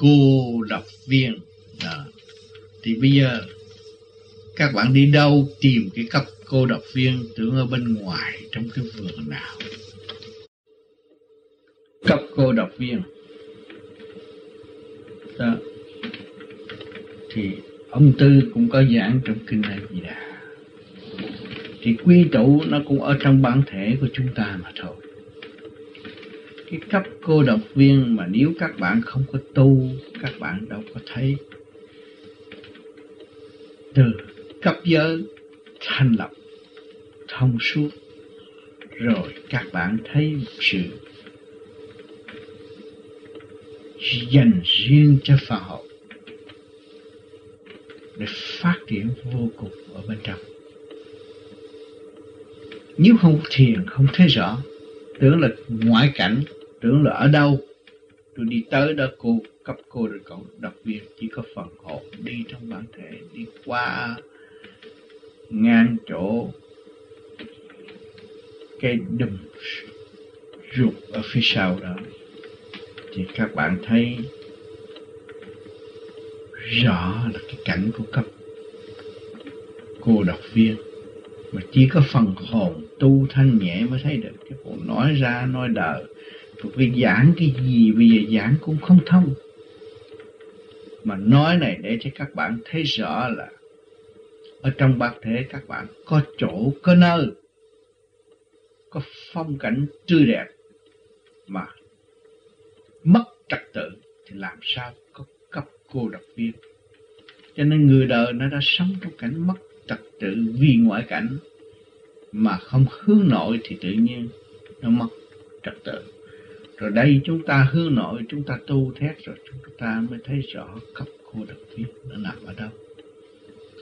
cô độc viên. Đó. thì bây giờ các bạn đi đâu tìm cái cấp cô độc viên tưởng ở bên ngoài trong cái vườn nào? Cấp cô độc viên. Đó. Thì ông tư cũng có giảng trong kinh này gì đó thì quy tụ nó cũng ở trong bản thể của chúng ta mà thôi cái cấp cô độc viên mà nếu các bạn không có tu, các bạn đâu có thấy. Từ cấp giới thành lập, thông suốt, rồi các bạn thấy một sự dành riêng cho phật hậu để phát triển vô cùng ở bên trong. Nếu không thiền, không thấy rõ, tưởng là ngoại cảnh tưởng là ở đâu? Tôi đi tới đó cô, cấp cô rồi cậu đặc biệt chỉ có phần hồn đi trong bản thể, đi qua ngang chỗ cái đùm ruột ở phía sau đó. Thì các bạn thấy rõ là cái cảnh của cấp cô đọc viên. Mà chỉ có phần hồn tu thanh nhẹ mới thấy được. Cái bộ nói ra, nói đời vì giảng cái gì bây giờ giảng cũng không thông. Mà nói này để cho các bạn thấy rõ là ở trong bác thể các bạn có chỗ, có nơi, có phong cảnh tươi đẹp mà mất trật tự thì làm sao có cấp cô độc viên? Cho nên người đời nó đã sống trong cảnh mất trật tự vì ngoại cảnh mà không hướng nội thì tự nhiên nó mất trật tự rồi đây chúng ta hướng nội, chúng ta tu thét rồi chúng ta mới thấy rõ cấp cô độc viên nó nằm ở đâu.